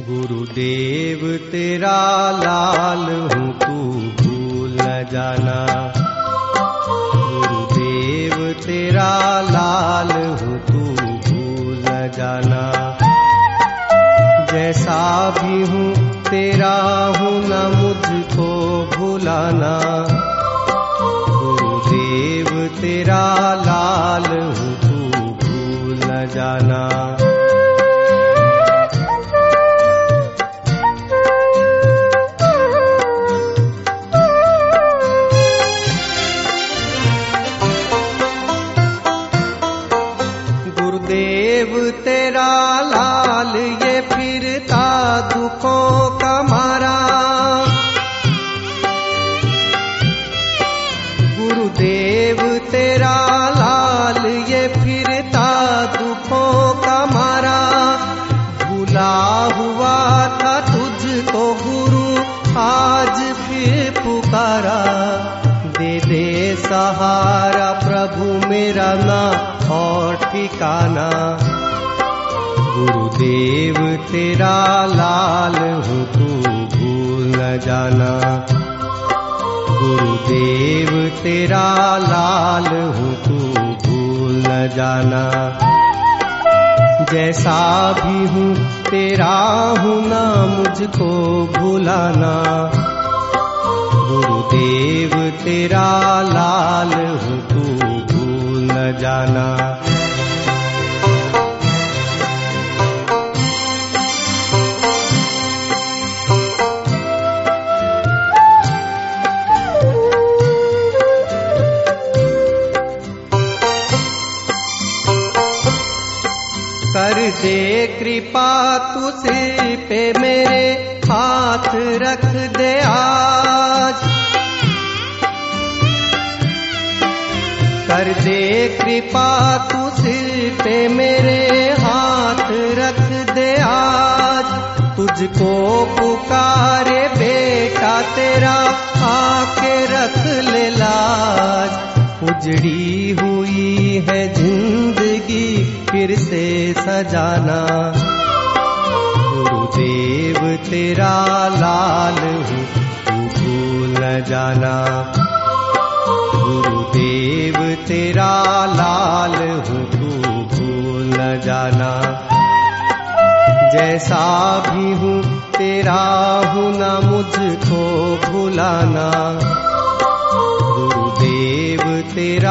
गुरुदेव, तेरा लाल हूँ तू भूल जाना। गुरुदेव, तेरा लाल हूँ तू भूल जाना। जैसा भी हूँ, तेरा हूँ न मुझको भुलाना। गुरुदेव, तेरा लाल हूँ तू भूल जाना। तेरा लाल, ये फिरता दुखों का मारा। भूला हुआ था तुझको गुरु, आज फिर पुकारा। दे दे सहारा प्रभु मेरा ना और ठिकाना। गुरुदेव, तेरा लाल हूँ, तू भूल न जाना। गुरुदेव, तेरा लाल हूँ तू भूल न जाना। जैसा भी हूँ, तेरा हूँ ना मुझको भुलाना। गुरुदेव, तेरा लाल हूँ तू भूल न जाना। कर दे कृपा तू सिर पे मेरे हाथ रख दे आज। कर दे कृपा तू सिर पे मेरे हाथ रख दे आज। तुझको पुकारे बेटा तेरा आके रख ले लाज उजड़ी हुई है ज़िंदगी फिर से सजाना। गुरुदेव तेरा लाल तू भूल जाना। गुरुदेव तेरा लाल तू भूल जाना। जैसा भी हूँ, तेरा हूँ ना मुझको भुलाना। तेरा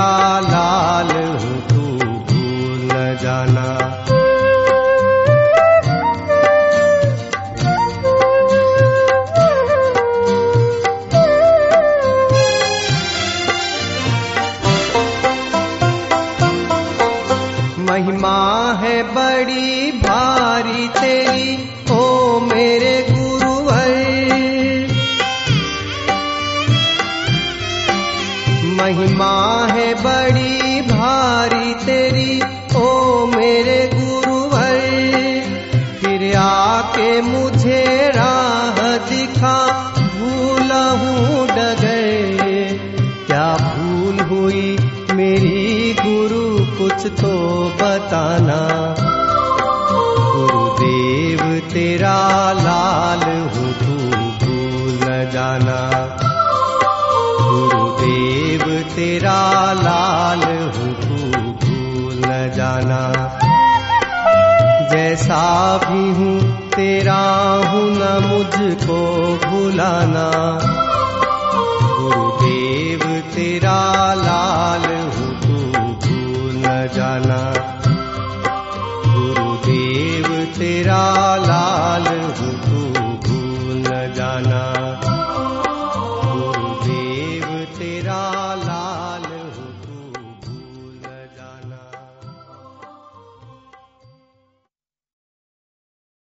महिमा है बड़ी भारी तेरी, ओ मेरे गुरुवर। फिर आके मुझे राह दिखा भूला हूँ डगर। क्या भूल हुई मेरी गुरु, कुछ तो बताना। गुरुदेव तेरा जैसा भी हूँ, तेरा हूँ न मुझको भुलाना। गुरुदेव, तेरा लाल हूँ, तू भूल जाना। गुरुदेव, तेरा